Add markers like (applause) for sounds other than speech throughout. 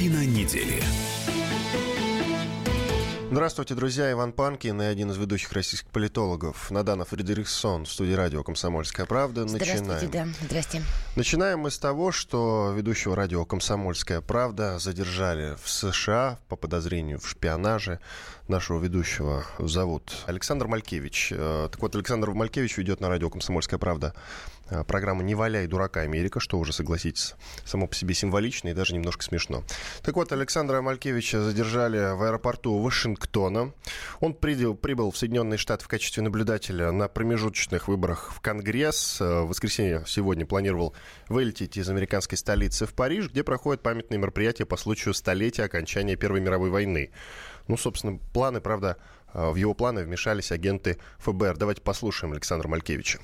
Картина недели. Здравствуйте, друзья. Иван Панкин и один из ведущих российских политологов Надана Фредериксон в студии радио «Комсомольская правда». Здравствуйте, Начинаем. да. Здрасте. Начинаем мы с того, что ведущего радио «Комсомольская правда» задержали в США по подозрению в шпионаже. Нашего ведущего зовут Александр Малькевич. Э, Так вот, Александр Малькевич ведет на радио «Комсомольская правда» э, программу «Не валяй дурака Америка», что уже, согласитесь, само по себе символично и даже немножко смешно. Так вот, Александра Малькевича задержали в аэропорту Вашингтона. Он прибыл, прибыл в Соединенные Штаты в качестве наблюдателя на промежуточных выборах в Конгресс. Э, В воскресенье сегодня планировал вылететь из американской столицы в Париж, где проходят памятные мероприятия по случаю столетия окончания Первой мировой войны. Ну, собственно, планы, правда, э, в его планы вмешались агенты ФБР. Давайте послушаем Александра Малькевича.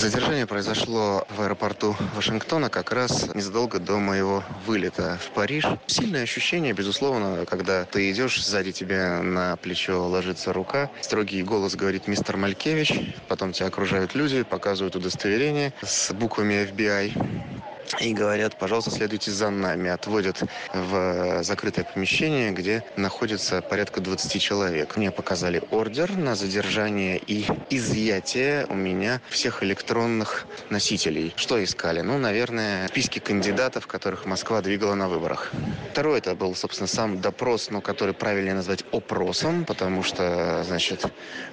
Задержание произошло в аэропорту Вашингтона как раз незадолго до моего вылета в Париж. Сильное ощущение, безусловно, когда ты идешь, сзади тебя на плечо ложится рука, строгий голос говорит «Мистер Малькевич», потом тебя окружают люди, показывают удостоверение с буквами FBI и говорят, пожалуйста, следуйте за нами. Отводят в закрытое помещение, где находится порядка 20 человек. Мне показали ордер на задержание и изъятие у меня всех электронных носителей. Что искали? Ну, наверное, списки кандидатов, которых Москва двигала на выборах. Второй это был, собственно, сам допрос, но который правильнее назвать опросом, потому что, значит,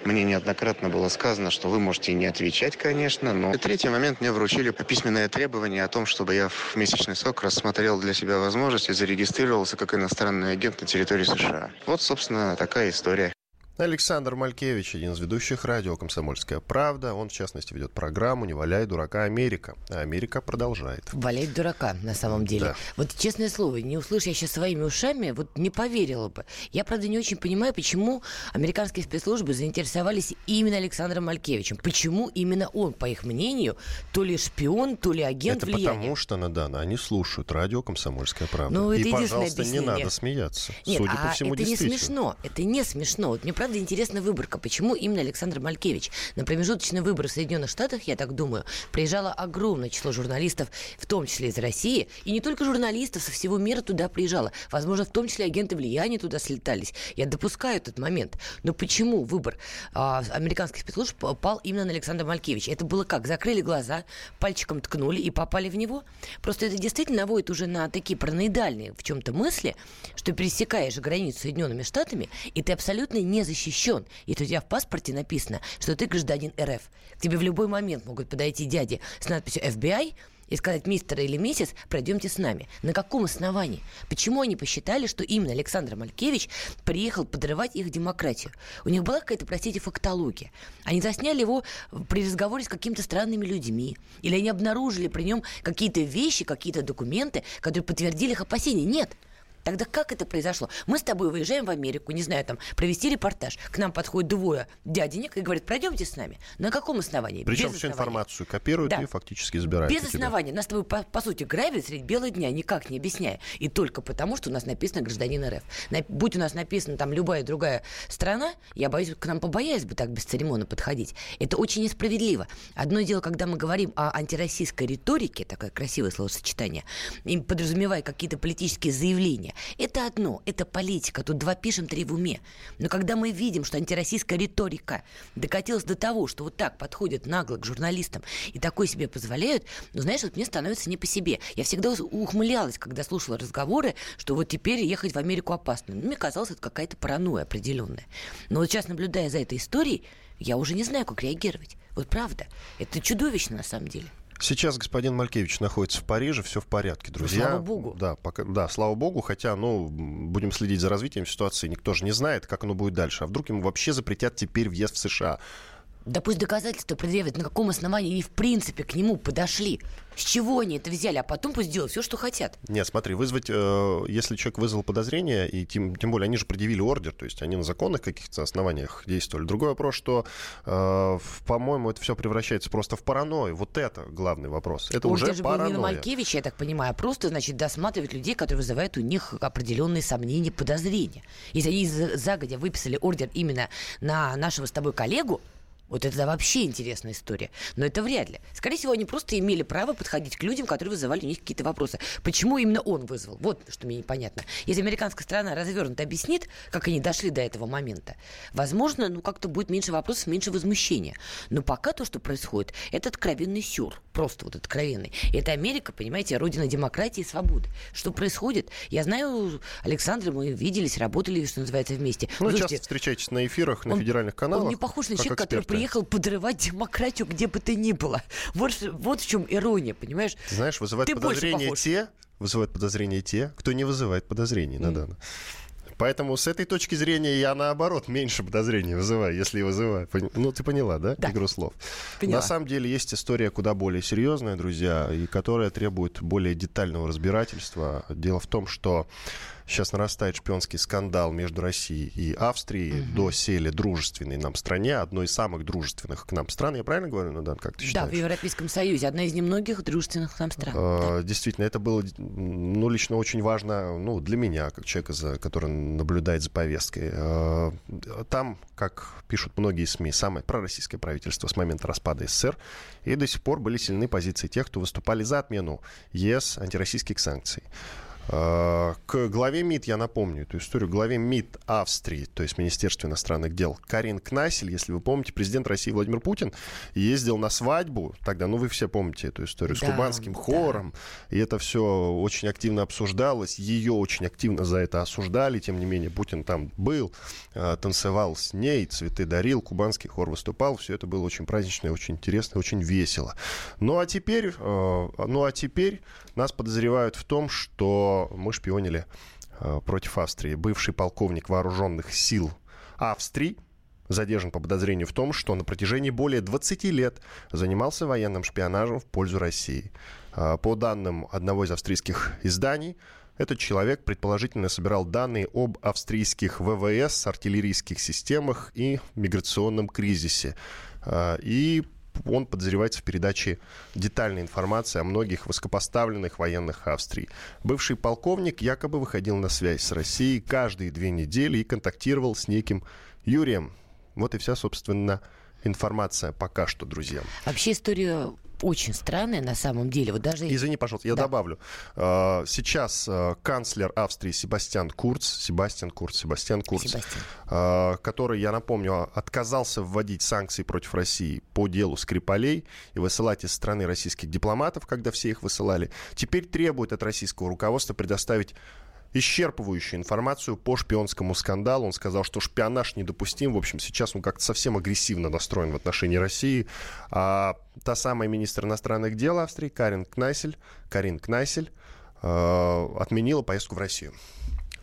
мне неоднократно было сказано, что вы можете не отвечать, конечно, но... И третий момент мне вручили письменное требование о том, чтобы я в месячный срок рассмотрел для себя возможность и зарегистрировался как иностранный агент на территории США. Вот, собственно, такая история. Александр Малькевич, один из ведущих радио «Комсомольская правда». Он, в частности, ведет программу «Не валяй дурака Америка». А Америка продолжает. Валяет дурака, на самом деле. Да. Вот честное слово, не услышь я сейчас своими ушами, вот не поверила бы. Я, правда, не очень понимаю, почему американские спецслужбы заинтересовались именно Александром Малькевичем. Почему именно он, по их мнению, то ли шпион, то ли агент это влияния. потому что, Надана, они слушают радио «Комсомольская правда». Ну, это И, пожалуйста, не объяснение. надо смеяться. Нет, Судя а по всему, это не смешно. Это не смешно. Вот мне правда интересна выборка. Почему именно Александр Малькевич? На промежуточные выборы в Соединенных Штатах, я так думаю, приезжало огромное число журналистов, в том числе из России. И не только журналистов, со всего мира туда приезжало. Возможно, в том числе агенты влияния туда слетались. Я допускаю этот момент. Но почему выбор а, американских спецслужб пал именно на Александра Малькевича? Это было как? Закрыли глаза, пальчиком ткнули и попали в него? Просто это действительно наводит уже на такие параноидальные в чем-то мысли, что пересекаешь границу с Соединенными Штатами, и ты абсолютно не защищен. И у тебя в паспорте написано, что ты гражданин РФ. К тебе в любой момент могут подойти дяди с надписью FBI, и сказать, мистер или миссис, пройдемте с нами. На каком основании? Почему они посчитали, что именно Александр Малькевич приехал подрывать их демократию? У них была какая-то, простите, фактология. Они засняли его при разговоре с какими-то странными людьми. Или они обнаружили при нем какие-то вещи, какие-то документы, которые подтвердили их опасения. Нет. Тогда как это произошло? Мы с тобой выезжаем в Америку, не знаю, там, провести репортаж. К нам подходят двое дяденек и говорят, пройдемте с нами. На каком основании? Причем Без всю основания. информацию копируют Да. и фактически забирают. Без основания. Нас с тобой, по, по сути, грабят средь бела дня, никак не объясняя. И только потому, что у нас написано гражданин РФ. На- будь у нас написано там любая другая страна, я боюсь, к нам побоялись бы так бесцеремонно подходить. Это очень несправедливо. Одно дело, когда мы говорим о антироссийской риторике, такое красивое словосочетание, подразумевая какие-то политические заявления, это одно, это политика. Тут два пишем, три в уме. Но когда мы видим, что антироссийская риторика докатилась до того, что вот так подходят нагло к журналистам и такое себе позволяют, ну, знаешь, вот мне становится не по себе. Я всегда ухмылялась, когда слушала разговоры, что вот теперь ехать в Америку опасно. Ну, мне казалось, это какая-то паранойя определенная. Но вот сейчас, наблюдая за этой историей, я уже не знаю, как реагировать. Вот правда. Это чудовищно на самом деле. Сейчас господин Малькевич находится в Париже, все в порядке, друзья. Ну, слава богу. Да, пока, да, слава богу, хотя, ну, будем следить за развитием ситуации, никто же не знает, как оно будет дальше. А вдруг ему вообще запретят теперь въезд в США? Да пусть доказательства предъявят, на каком основании они в принципе к нему подошли. С чего они это взяли, а потом пусть делают все, что хотят. Нет, смотри, вызвать, э, если человек вызвал подозрение, и тем, тем более они же предъявили ордер, то есть они на законных каких-то основаниях действовали. Другой вопрос, что, э, по-моему, это все превращается просто в паранойю. Вот это главный вопрос. Это Ордер уже же был не на паранойя. Малькевича, я так понимаю, а просто, значит, досматривать людей, которые вызывают у них определенные сомнения, подозрения. Если они за- загодя выписали ордер именно на нашего с тобой коллегу, Вот это вообще интересная история. Но это вряд ли. Скорее всего, они просто имели право подходить к людям, которые вызывали у них какие-то вопросы. Почему именно он вызвал? Вот что мне непонятно. Если американская сторона развернуто объяснит, как они дошли до этого момента, возможно, ну как-то будет меньше вопросов, меньше возмущения. Но пока то, что происходит, это откровенный сюр. Просто вот откровенный. И это Америка, понимаете, родина демократии и свободы. Что происходит? Я знаю, Александр, мы виделись, работали, что называется, вместе. Ну, Слушайте, часто встречаетесь на эфирах, на он, федеральных каналах. Он не похож на человека, который приехал подрывать демократию где бы то ни было. Вот, вот в чем ирония, понимаешь? Ты знаешь, вызывают Ты подозрения те, вызывают подозрения те, кто не вызывает подозрений mm. на данное. Поэтому с этой точки зрения я, наоборот, меньше подозрений вызываю, если вызываю. Ну, ты поняла, да, да. игру слов? Поняла. На самом деле есть история куда более серьезная, друзья, и которая требует более детального разбирательства. Дело в том, что Сейчас нарастает шпионский скандал между Россией и Австрией. Угу. Доселе дружественной нам стране, одной из самых дружественных к нам стран. Я правильно говорю, Надан, как ты считаешь? Да, в Европейском Союзе. Одна из немногих дружественных к нам стран. А, да. Действительно, это было, ну, лично очень важно, ну, для меня, как человека, который наблюдает за повесткой. А, там, как пишут многие СМИ, самое пророссийское правительство с момента распада СССР, и до сих пор были сильны позиции тех, кто выступали за отмену ЕС антироссийских санкций. К главе МИД, я напомню эту историю, главе МИД Австрии, то есть Министерства иностранных дел, Карин Кнасель, если вы помните, президент России Владимир Путин ездил на свадьбу тогда, ну вы все помните эту историю, да, с кубанским да. хором, и это все очень активно обсуждалось, ее очень активно за это осуждали, тем не менее Путин там был, а, танцевал с ней, цветы дарил, кубанский хор выступал, все это было очень празднично, очень интересно, очень весело. Ну а теперь, а, ну а теперь нас подозревают в том, что мы шпионили э, против Австрии. Бывший полковник вооруженных сил Австрии задержан по подозрению в том, что на протяжении более 20 лет занимался военным шпионажем в пользу России. Э, по данным одного из австрийских изданий, этот человек предположительно собирал данные об австрийских ВВС, артиллерийских системах и миграционном кризисе. Э, и он подозревается в передаче детальной информации о многих высокопоставленных военных Австрии. Бывший полковник якобы выходил на связь с Россией каждые две недели и контактировал с неким Юрием. Вот и вся, собственно, информация пока что, друзья. Вообще история очень странная на самом деле. Вот даже... Извини, пожалуйста, я да. добавлю. А, сейчас а, канцлер Австрии Себастьян Курц, Себастьян Курц, Себастьян Курц, Себастьян. А, который, я напомню, отказался вводить санкции против России по делу Скрипалей и высылать из страны российских дипломатов, когда все их высылали, теперь требует от российского руководства предоставить исчерпывающую информацию по шпионскому скандалу. Он сказал, что шпионаж недопустим. В общем, сейчас он как-то совсем агрессивно настроен в отношении России. А та самая министр иностранных дел Австрии Карин Кнайсель, Карин Кнайсель э, отменила поездку в Россию.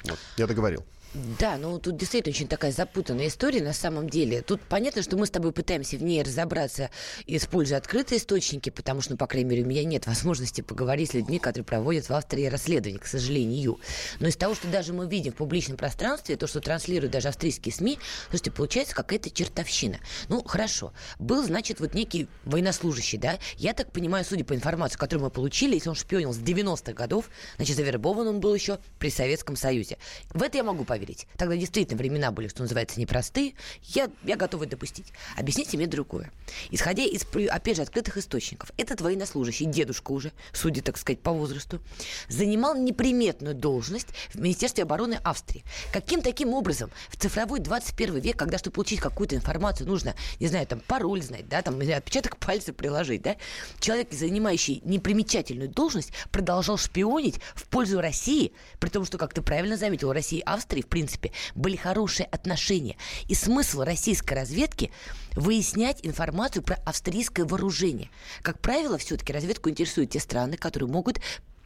Вот, я договорил. Да, ну тут действительно очень такая запутанная история на самом деле. Тут понятно, что мы с тобой пытаемся в ней разобраться, используя открытые источники, потому что, ну, по крайней мере, у меня нет возможности поговорить с людьми, которые проводят в Австрии расследование, к сожалению. Но из того, что даже мы видим в публичном пространстве, то, что транслируют даже австрийские СМИ, слушайте, получается какая-то чертовщина. Ну, хорошо. Был, значит, вот некий военнослужащий, да? Я так понимаю, судя по информации, которую мы получили, если он шпионил с 90-х годов, значит, завербован он был еще при Советском Союзе. В это я могу поверить поверить. Тогда действительно времена были, что называется, непростые. Я, я готова допустить. Объясните мне другое. Исходя из, опять же, открытых источников, этот военнослужащий, дедушка уже, судя, так сказать, по возрасту, занимал неприметную должность в Министерстве обороны Австрии. Каким таким образом в цифровой 21 век, когда, чтобы получить какую-то информацию, нужно, не знаю, там, пароль знать, да, там, отпечаток пальца приложить, да, человек, занимающий непримечательную должность, продолжал шпионить в пользу России, при том, что, как ты правильно заметил, у России и Австрии, принципе, были хорошие отношения. И смысл российской разведки выяснять информацию про австрийское вооружение. Как правило, все-таки разведку интересуют те страны, которые могут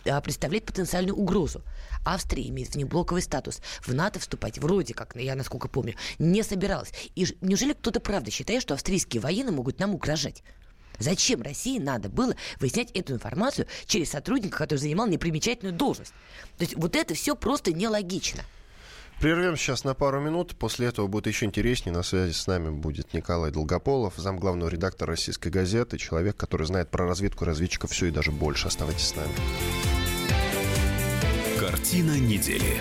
а, представлять потенциальную угрозу. Австрия имеет внеблоковый статус. В НАТО вступать вроде как, я насколько помню, не собиралась. И неужели кто-то правда считает, что австрийские военные могут нам угрожать? Зачем России надо было выяснять эту информацию через сотрудника, который занимал непримечательную должность? То есть вот это все просто нелогично. Прервем сейчас на пару минут. После этого будет еще интереснее. На связи с нами будет Николай Долгополов, зам главного редактора «Российской газеты», человек, который знает про разведку разведчиков все и даже больше. Оставайтесь с нами. Картина недели.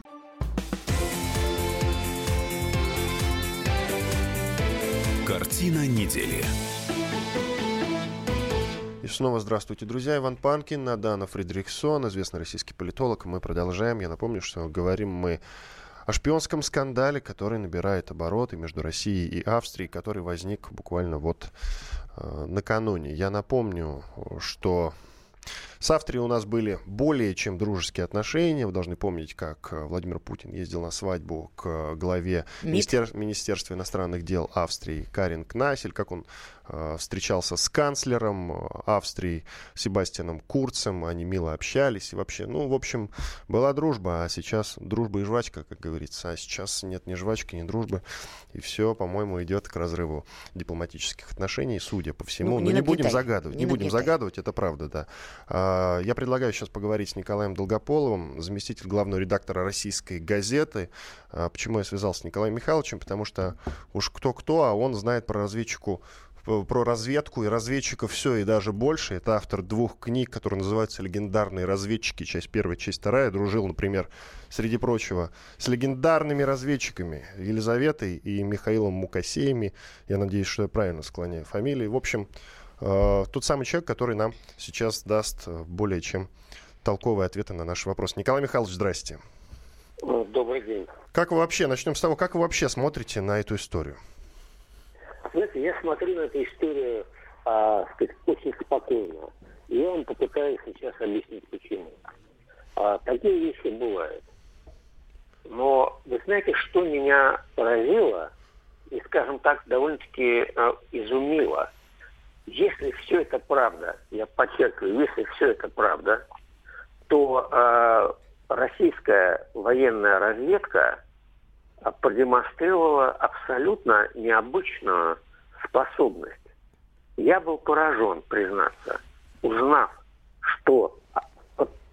Картина недели. И снова здравствуйте, друзья. Иван Панкин, Надана Фридрихсон, известный российский политолог. Мы продолжаем. Я напомню, что говорим мы о шпионском скандале, который набирает обороты между Россией и Австрией, который возник буквально вот э, накануне. Я напомню, что с Австрией у нас были более чем дружеские отношения. Вы должны помнить, как э, Владимир Путин ездил на свадьбу к главе Министер... Министерства иностранных дел Австрии Карин Кнасель, как он Э, встречался с канцлером э, Австрии Себастьяном Курцем, они мило общались, и вообще, ну, в общем, была дружба, а сейчас дружба и жвачка, как говорится, а сейчас нет ни жвачки, ни дружбы, и все, по-моему, идет к разрыву дипломатических отношений, судя по всему. Ну, не, Но не будем загадывать, не, не будем загадывать, это правда, да. А, я предлагаю сейчас поговорить с Николаем Долгополовым, заместитель главного редактора российской газеты. А, почему я связался с Николаем Михайловичем? Потому что уж кто-кто, а он знает про разведчику про разведку и разведчиков все и даже больше. Это автор двух книг, которые называются «Легендарные разведчики», часть первая, часть вторая. Дружил, например, среди прочего, с легендарными разведчиками Елизаветой и Михаилом Мукасеями. Я надеюсь, что я правильно склоняю фамилии. В общем, э, тот самый человек, который нам сейчас даст э, более чем толковые ответы на наши вопросы. Николай Михайлович, здрасте. Добрый день. Как вы вообще, начнем с того, как вы вообще смотрите на эту историю? Знаете, я смотрю на эту историю а, сказать, очень спокойно. И я вам попытаюсь сейчас объяснить, почему. А, такие вещи бывают. Но вы знаете, что меня поразило и, скажем так, довольно-таки а, изумило? Если все это правда, я подчеркиваю, если все это правда, то а, российская военная разведка продемонстрировала абсолютно необычную способность. Я был поражен, признаться, узнав, что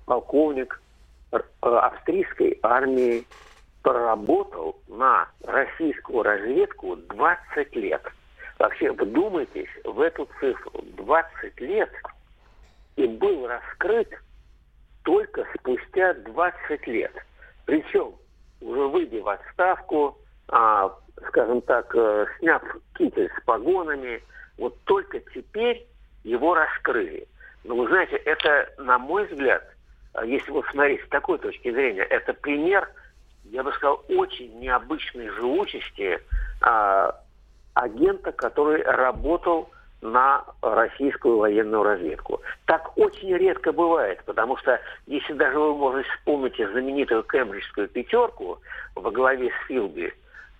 полковник австрийской армии проработал на российскую разведку 20 лет. Вообще, вдумайтесь в эту цифру. 20 лет и был раскрыт только спустя 20 лет. Причем уже выйдя в отставку, а, скажем так, э, сняв китель с погонами, вот только теперь его раскрыли. Но вы знаете, это, на мой взгляд, а, если вот смотреть с такой точки зрения, это пример, я бы сказал, очень необычной живучести а, агента, который работал на российскую военную разведку. Так очень редко бывает, потому что если даже вы можете вспомнить знаменитую кембриджскую пятерку во главе с Филби,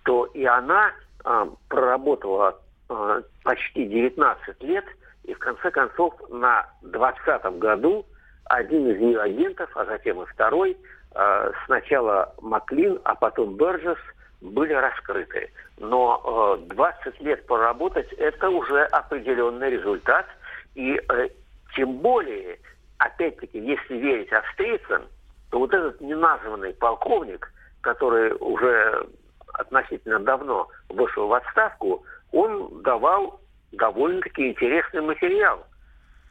то и она э, проработала э, почти 19 лет, и в конце концов на 20 году один из ее агентов, а затем и второй, э, сначала Маклин, а потом Берджес – были раскрыты. Но э, 20 лет поработать – это уже определенный результат. И э, тем более, опять-таки, если верить австрийцам, то вот этот неназванный полковник, который уже относительно давно вышел в отставку, он давал довольно-таки интересный материал.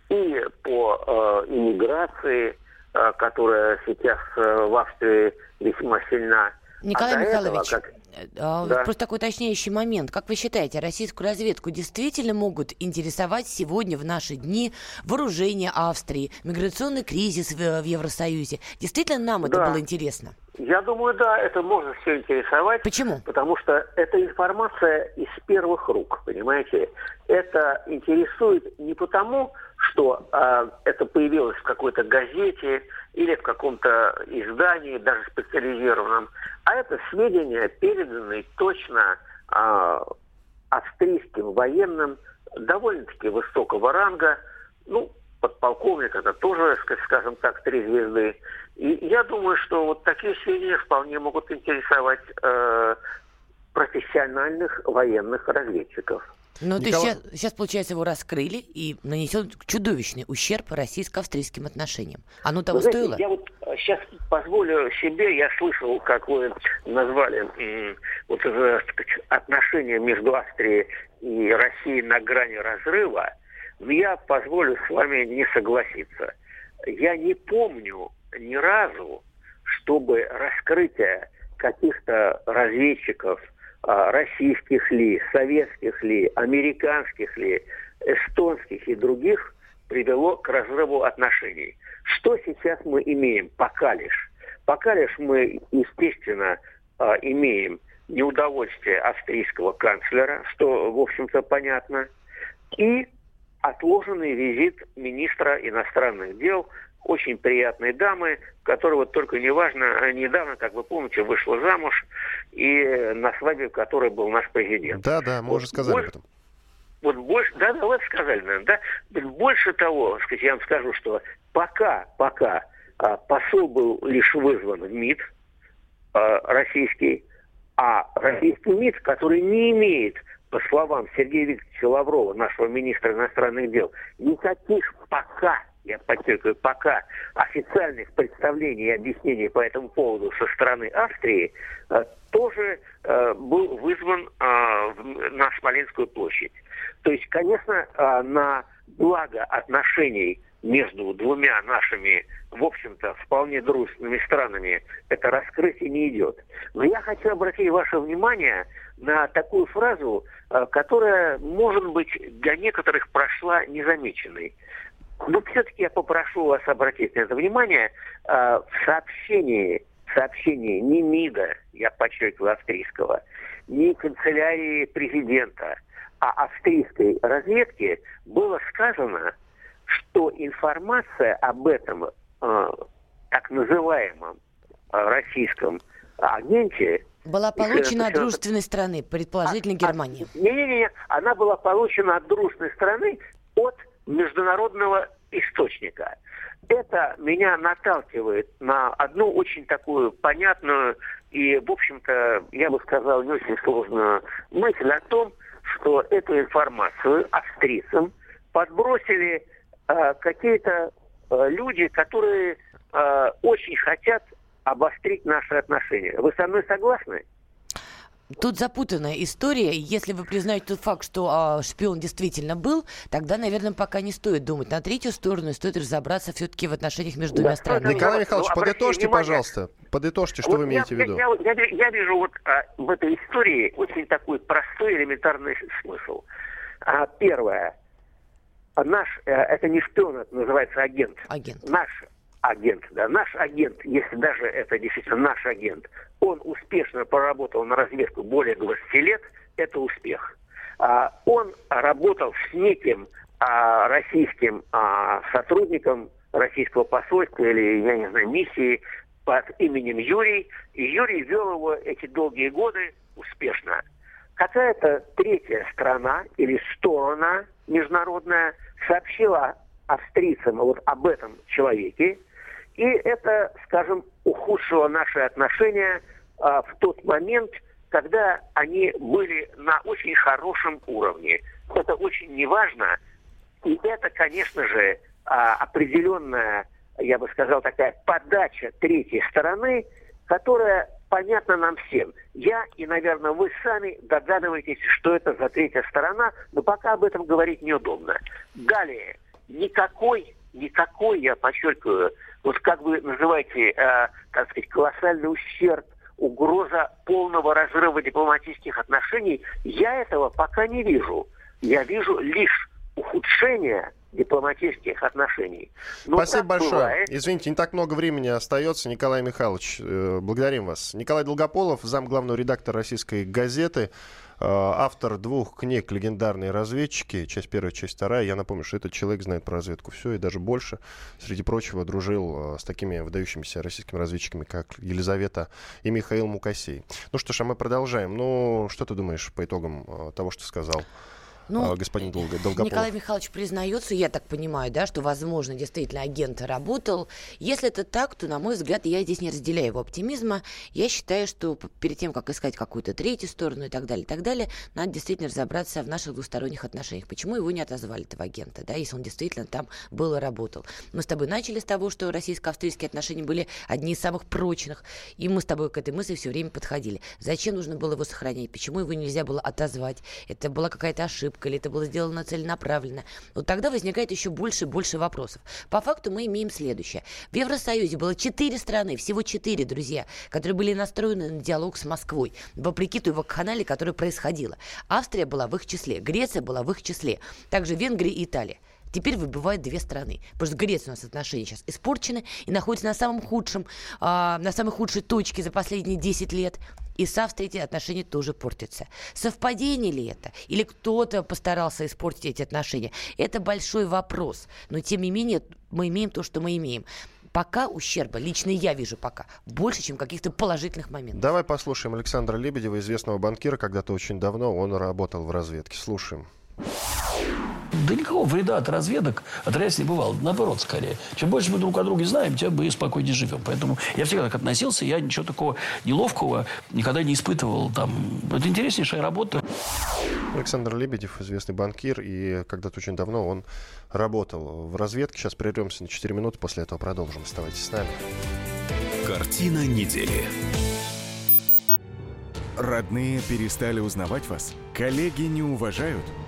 И по э, иммиграции, э, которая сейчас э, в Австрии весьма сильна, Николай а Михайлович, этого, как... Э, а, да. просто такой уточняющий момент. Как вы считаете, российскую разведку действительно могут интересовать сегодня в наши дни вооружение Австрии, миграционный кризис в, в Евросоюзе? Действительно нам да. это было интересно? Я думаю, да, это может все интересовать. Почему? Потому что это информация из первых рук, понимаете? Это интересует не потому, что э, это появилось в какой-то газете или в каком-то издании, даже специализированном, а это сведения, переданные точно э, австрийским военным довольно-таки высокого ранга, ну, под полковник, это тоже, скажем так, три звезды. И я думаю, что вот такие сведения вполне могут интересовать э, профессиональных военных разведчиков. Ну, Николай... есть сейчас, сейчас, получается, его раскрыли и нанесен чудовищный ущерб российско-австрийским отношениям. Оно того знаете, стоило? Я вот сейчас позволю себе, я слышал, как вы назвали вот это отношения между Австрией и Россией на грани разрыва, но я позволю с вами не согласиться. Я не помню ни разу, чтобы раскрытие каких-то разведчиков – российских ли, советских ли, американских ли, эстонских и других привело к разрыву отношений. Что сейчас мы имеем? Пока лишь. Пока лишь мы, естественно, а, имеем неудовольствие австрийского канцлера, что, в общем-то, понятно, и отложенный визит министра иностранных дел очень приятной дамы, которая вот только неважно, недавно, как вы помните, вышла замуж, и на свадьбе которой был наш президент. Да, да, мы вот, уже сказали больше, об этом. Вот больше, да, да, вы сказали, наверное, да. Больше того, сказать, я вам скажу, что пока, пока а, посол был лишь вызван в МИД а, российский, а российский МИД, который не имеет по словам Сергея Викторовича Лаврова, нашего министра иностранных дел, никаких пока я подчеркиваю, пока официальных представлений и объяснений по этому поводу со стороны Австрии э, тоже э, был вызван э, на Смоленскую площадь. То есть, конечно, на благо отношений между двумя нашими, в общем-то, вполне дружественными странами это раскрытие не идет. Но я хочу обратить ваше внимание на такую фразу, которая, может быть, для некоторых прошла незамеченной. Но все-таки я попрошу вас обратить на это внимание. Э, в сообщении, сообщении ни МИДа, я подчеркиваю, австрийского, ни канцелярии президента, а австрийской разведки было сказано, что информация об этом э, так называемом э, российском агенте была получена от дружественной страны, предположительно а, Германии. Не-не-не, она была получена от дружественной страны от международного источника. Это меня наталкивает на одну очень такую понятную и, в общем-то, я бы сказал, не очень сложную мысль о том, что эту информацию австрийцам подбросили э, какие-то э, люди, которые э, очень хотят обострить наши отношения. Вы со мной согласны? Тут запутанная история. Если вы признаете тот факт, что а, шпион действительно был, тогда, наверное, пока не стоит думать на третью сторону, и стоит разобраться все-таки в отношениях между двумя странами. Николай Михайлович, ну, подытожьте, внимание. пожалуйста. Подытожьте, что вот вы имеете я, в виду. Я, я, я, я вижу вот а, в этой истории очень такой простой элементарный смысл. А, первое. Наш, э, это не шпион, это называется агент. Агент. Наш агент, да, наш агент, если даже это действительно наш агент, он успешно проработал на разведку более 20 лет, это успех. А, он работал с неким а, российским а, сотрудником российского посольства или, я не знаю, миссии под именем Юрий, и Юрий вел его эти долгие годы успешно. Какая-то третья страна или сторона международная сообщила австрийцам вот об этом человеке, и это, скажем, ухудшило наши отношения а, в тот момент, когда они были на очень хорошем уровне. Это очень неважно. И это, конечно же, а, определенная, я бы сказал, такая подача третьей стороны, которая понятна нам всем. Я и, наверное, вы сами догадываетесь, что это за третья сторона, но пока об этом говорить неудобно. Далее, никакой, никакой, я подчеркиваю, вот как вы называете, э, так сказать, колоссальный ущерб, угроза полного разрыва дипломатических отношений, я этого пока не вижу. Я вижу лишь ухудшение дипломатических отношений. Но Спасибо большое. Бывает. Извините, не так много времени остается. Николай Михайлович, э, благодарим вас. Николай Долгополов, зам главного редактора российской газеты. Э, автор двух книг «Легендарные разведчики», часть первая, часть вторая. Я напомню, что этот человек знает про разведку все и даже больше. Среди прочего, дружил э, с такими выдающимися российскими разведчиками, как Елизавета и Михаил Мукасей. Ну что ж, а мы продолжаем. Ну, что ты думаешь по итогам того, что сказал ну, господин Долгополов. Николай Михайлович признается, я так понимаю, да, что, возможно, действительно агент работал. Если это так, то, на мой взгляд, я здесь не разделяю его оптимизма. Я считаю, что перед тем, как искать какую-то третью сторону и так далее, и так далее, надо действительно разобраться в наших двусторонних отношениях. Почему его не отозвали, этого агента, да, если он действительно там был и работал. Мы с тобой начали с того, что российско-австрийские отношения были одни из самых прочных, и мы с тобой к этой мысли все время подходили. Зачем нужно было его сохранять? Почему его нельзя было отозвать? Это была какая-то ошибка или это было сделано целенаправленно? Вот тогда возникает еще больше и больше вопросов. По факту мы имеем следующее. В Евросоюзе было четыре страны, всего четыре, друзья, которые были настроены на диалог с Москвой, вопреки той вакханалии, которая происходила. Австрия была в их числе, Греция была в их числе, также Венгрия и Италия. Теперь выбывают две страны. Потому что с Грецией у нас отношения сейчас испорчены и находятся на самом худшем, а, на самой худшей точке за последние 10 лет. И с Австрией эти отношения тоже портятся. Совпадение ли это? Или кто-то постарался испортить эти отношения? Это большой вопрос. Но тем не менее мы имеем то, что мы имеем пока ущерба, лично я вижу пока, больше, чем каких-то положительных моментов. Давай послушаем Александра Лебедева, известного банкира, когда-то очень давно он работал в разведке. Слушаем. Да никакого вреда от разведок отряд не бывало. Наоборот, скорее. Чем больше мы друг о друге знаем, тем мы спокойнее живем. Поэтому я всегда так относился. Я ничего такого неловкого никогда не испытывал. Там, это интереснейшая работа. Александр Лебедев, известный банкир. И когда-то очень давно он работал в разведке. Сейчас прервемся на 4 минуты. После этого продолжим. Оставайтесь с нами. Картина недели. Родные перестали узнавать вас? Коллеги не уважают?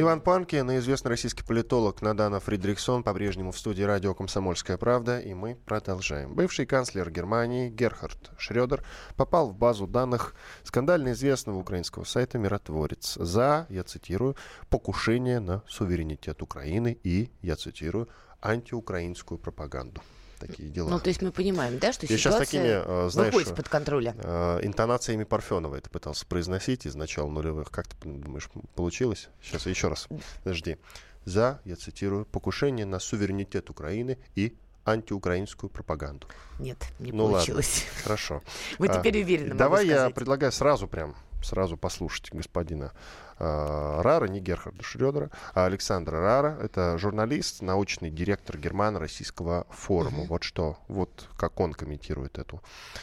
Иван Панкин и известный российский политолог Надана Фридрихсон по-прежнему в студии радио «Комсомольская правда», и мы продолжаем. Бывший канцлер Германии Герхард Шредер попал в базу данных скандально известного украинского сайта «Миротворец» за, я цитирую, покушение на суверенитет Украины и, я цитирую, антиукраинскую пропаганду такие дела. Ну, то есть мы понимаем, да, что Я сейчас такими, э, знаешь, выходит под контроля. Э, интонациями Парфенова это пытался произносить из начала нулевых. Как ты думаешь, получилось? Сейчас еще раз. Подожди. За, я цитирую, покушение на суверенитет Украины и антиукраинскую пропаганду. Нет, не ну, получилось. Ладно, хорошо. (laughs) Вы теперь уверены, Давай я предлагаю сразу прям сразу послушать господина э, Рара, не Герхарда Шредера, а Александра Рара. Это журналист, научный директор Германо-Российского форума. Mm-hmm. Вот что, вот как он комментирует эту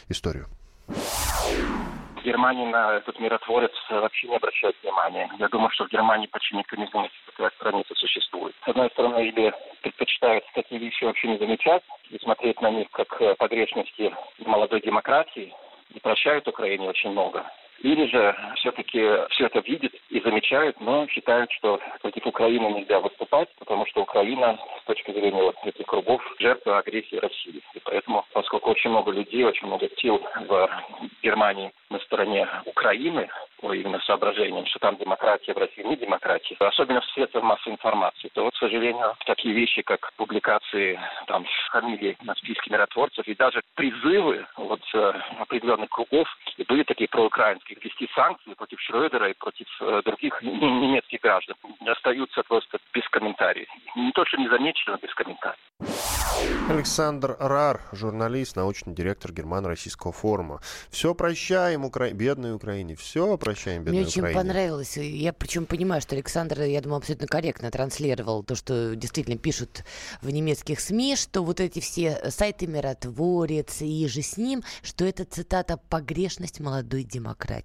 историю. В Германии на этот миротворец вообще не обращают внимания. Я думаю, что в Германии почти никто не знает, что такая страница существует. С одной стороны, или предпочитают такие вещи вообще не замечать и смотреть на них как погрешности молодой демократии, и прощают Украине очень много. Или же все-таки все это видят и замечают, но считают, что против Украины нельзя выступать, потому что Украина с точки зрения вот этих кругов жертва агрессии России. И поэтому, поскольку очень много людей, очень много сил в Германии на стороне Украины, по именно соображениям, что там демократия, в России не демократия, особенно в средствах массовой информации, то вот, к сожалению, такие вещи, как публикации там фамилий на списке миротворцев и даже призывы вот э, определенных кругов, были такие проукраинские, ввести санкции против Шрёдера и против э, других немецких граждан, остаются просто без комментариев. Не то, что не замечено, но без комментариев. Александр Рар, журналист, научный директор Германо-Российского форума. Все прощаем Укра... бедной Украине, все прощаем бедной Мне очень Украине. понравилось. Я причем понимаю, что Александр, я думаю, абсолютно корректно транслировал то, что действительно пишут в немецких СМИ, что вот эти все сайты «Миротворец» и же с ним, что это цитата «погрешность молодой демократии».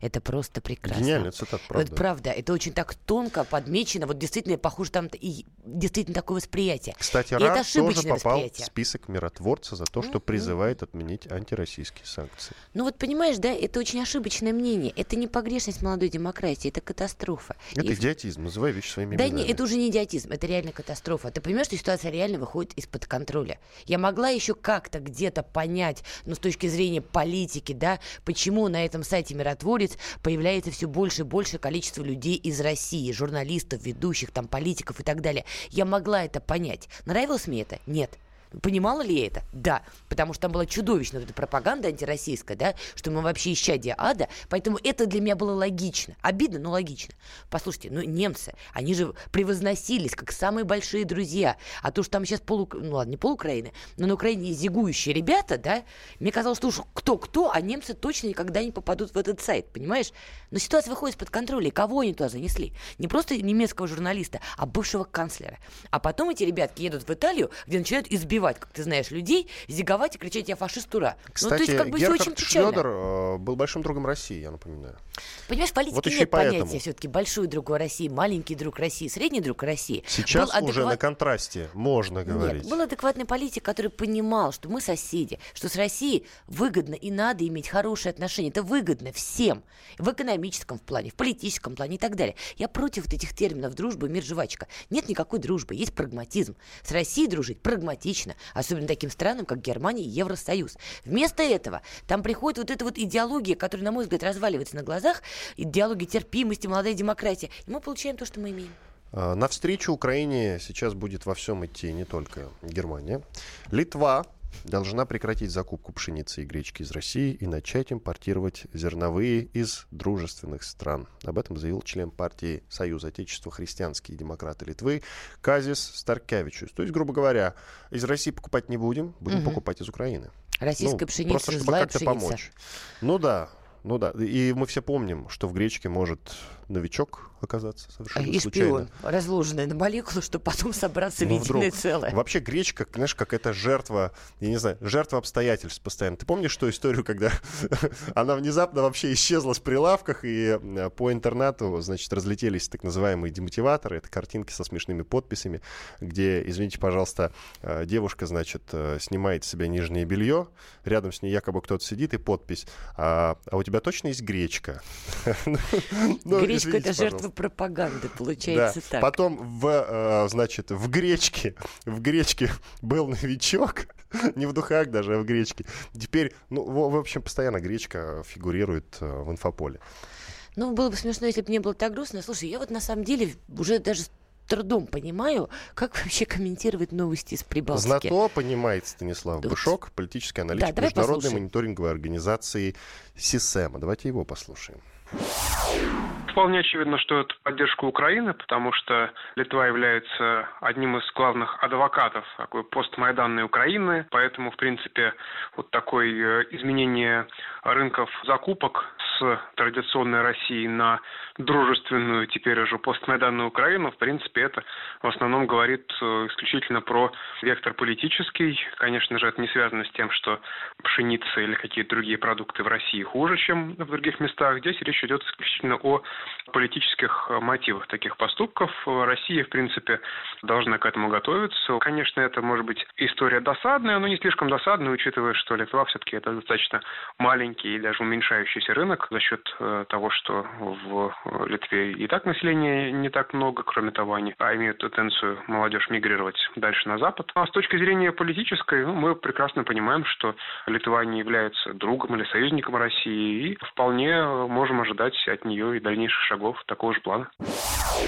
Это просто прекрасно. Гениальная цитата, правда. Вот правда, это очень так тонко подмечено. Вот действительно, похоже, там и действительно такое восприятие. Кстати, и Рар это тоже попал восприятие. в список миротворца за то, что Ну, призывает отменить антироссийские санкции. Ну вот понимаешь, да, это очень ошибочное мнение. Это не погрешность молодой демократии, это катастрофа. Это И- идиотизм, называй вещи своими Да именами. нет, это уже не идиотизм, это реально катастрофа. Ты понимаешь, что ситуация реально выходит из-под контроля. Я могла еще как-то где-то понять, ну, с точки зрения политики, да, почему на этом сайте «Миротворец» появляется все больше и больше количество людей из России, журналистов, ведущих, там, политиков и так далее. Я могла это понять. Нравилось мне это? Нет. Понимала ли я это? Да. Потому что там была чудовищная вот эта пропаганда антироссийская, да, что мы вообще исчадие ада. Поэтому это для меня было логично. Обидно, но логично. Послушайте, ну немцы, они же превозносились как самые большие друзья. А то, что там сейчас полу... Ну ладно, не пол Украины, но на Украине зигующие ребята, да, мне казалось, что уж кто-кто, а немцы точно никогда не попадут в этот сайт, понимаешь? Но ситуация выходит из-под контроля. И кого они туда занесли? Не просто немецкого журналиста, а бывшего канцлера. А потом эти ребятки едут в Италию, где начинают избивать, как ты знаешь, людей, зиговать и кричать «я фашист, ура!» Кстати, ну, то есть, как бы очень Герхард печально. Шрёдер э, был большим другом России, я напоминаю. Понимаешь, в политике Вот нет понятия все-таки большой друг России, маленький друг России, средний друг России. Сейчас Был уже адекват- на контрасте можно говорить. Нет, был адекватный политик, который понимал, что мы соседи, что с Россией выгодно и надо иметь хорошие отношения. Это выгодно всем. В экономическом плане, в политическом плане и так далее. Я против вот этих терминов дружба, мир, жвачка. Нет никакой дружбы, есть прагматизм. С Россией дружить прагматично, особенно таким странам, как Германия и Евросоюз. Вместо этого там приходит вот эта вот идеология, которая, на мой взгляд, разваливается на глазах, идеология терпимости, молодая демократия. И мы получаем то, что мы имеем. А, Навстречу Украине сейчас будет во всем идти не только Германия. Литва должна прекратить закупку пшеницы и гречки из России и начать импортировать зерновые из дружественных стран. Об этом заявил член партии Союза Отечества христианские демократы Литвы Казис Старкевичус. То есть, грубо говоря, из России покупать не будем, будем Мгм. покупать из Украины. Российская Ну, пшеница, просто чтобы как-то пшеница. помочь. Ну да, ну да. И мы все помним, что в гречке может новичок оказаться совершенно И случайно. шпион, разложенный на молекулы, чтобы потом собраться в Ну, единое вдруг. целое. Вообще гречка, знаешь, как это жертва, я не знаю, жертва обстоятельств постоянно. Ты помнишь ту историю, когда (laughs) она внезапно вообще исчезла с прилавках, и э, по интернету, значит, разлетелись так называемые демотиваторы, это картинки со смешными подписями, где, извините, пожалуйста, э, девушка, значит, э, снимает с себя нижнее белье, рядом с ней якобы кто-то сидит, и подпись, а, а у тебя точно есть гречка? (laughs) Ну, Гречка извините, это жертва пожалуйста. пропаганды, получается Да. так. Потом в, э, значит, в гречке, в гречке был новичок, (laughs) не в духах даже, а в гречке. Теперь, ну, в, в общем, постоянно гречка фигурирует э, в инфополе. Ну, было бы смешно, если бы не было так грустно. Слушай, я вот на самом деле уже даже трудом понимаю, как вообще комментировать новости из Прибалтики. Знато понимает Станислав вот. Бышок, политический аналитик Да, Международной послушаем. мониторинговой организации СИСЭМа. Давайте его послушаем. Вполне очевидно, что это поддержка Украины, потому что Литва является одним из главных адвокатов такой постмайданной Украины, поэтому, в принципе, вот такое э, изменение рынков закупок с традиционной России на дружественную теперь уже постмайданную Украину, в принципе, это в основном говорит э, исключительно про вектор политический. Конечно же, это не связано с тем, что пшеница или какие-то другие продукты в России хуже, чем в других местах. Здесь речь идет исключительно о политических э, мотивах таких поступков. Россия, в принципе, должна к этому готовиться. Конечно, это может быть история досадная, но не слишком досадная, учитывая, что Литва все-таки это достаточно маленький и даже уменьшающийся рынок за счет э, того, что в э, Литве и так населения не так много. Кроме того, они а, имеют тенденцию молодежь мигрировать дальше на Запад. А с точки зрения политической, ну, мы прекрасно понимаем, что Литва не является другом или союзником России, и вполне можем ожидать от нее и дальнейших шагов такого же плана.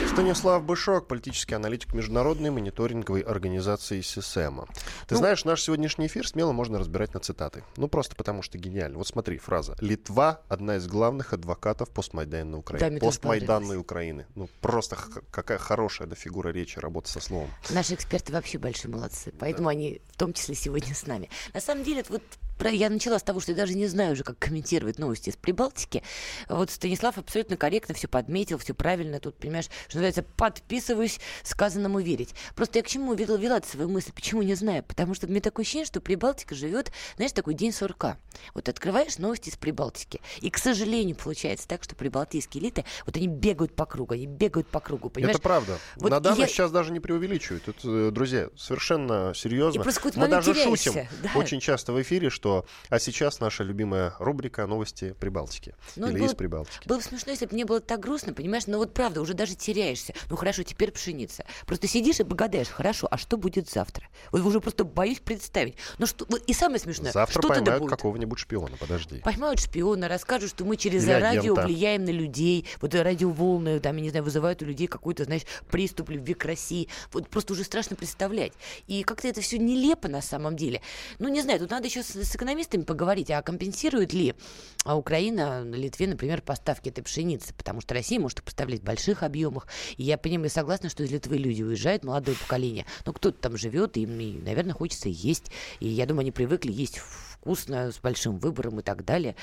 Станислав Бышок, политический аналитик Международной мониторинговой организации СИСЭМа. Ты Ну- знаешь, наш сегодняшний эфир смело можно разбирать на цитаты. Ну, просто потому что гениально. Вот смотри, фраза. «Литва – одна из главных адвокатов постмайданной Украины». Да, постмайданной Украины. Ну, просто х- какая хорошая да, фигура речи, работа со словом. Наши эксперты вообще большие молодцы, поэтому они в том числе сегодня с нами. На самом деле, вот я начала с того, что я даже не знаю уже, как комментировать новости из Прибалтики. Вот Станислав абсолютно корректно все подметил, все правильно. Тут, понимаешь, что называется, подписываюсь сказанному верить. Просто я к чему вела, вела свою мысль? Почему не знаю? Потому что мне такое ощущение, что Прибалтика живет, знаешь, такой день сурка. Вот открываешь новости из Прибалтики. И, к сожалению, получается так, что прибалтийские элиты, вот они бегают по кругу, они бегают по кругу, понимаешь? Это правда. Вот На данных я- сейчас даже не преувеличивают. Это, э, друзья, совершенно серьезно. Мы даже теряешься, шутим да. очень часто в эфире, что а сейчас наша любимая рубрика «Новости Прибалтики». Ну, Или было- из Прибалтики. Было бы смешно, если бы не было так грустно, понимаешь? Но вот правда, уже даже теряешься. Ну хорошо, теперь пшеница. Просто сидишь и погадаешь, хорошо, а что будет завтра? Вот уже просто боюсь представить. Ну что, и самое смешное, Завтра что поймают будет? какого-нибудь шпиона, подожди. Поймают шпиона, расскажут, что мы через Или радио агента. влияем на людей. Вот радиоволны, там, я не знаю, вызывают у людей какой-то, знаешь, приступ любви к России. Вот просто уже страшно представлять. И как-то это все нелепо на самом деле. Ну, не знаю, тут надо еще с, экономистами поговорить, а компенсирует ли а, Украина Литве, например, поставки этой пшеницы? Потому что Россия может поставлять в больших объемах. И я понимаю, согласна, что из Литвы люди уезжают, молодое поколение. Но кто-то там живет, им, наверное, хочется есть. И я думаю, они привыкли есть вкусно, с большим выбором и так далее.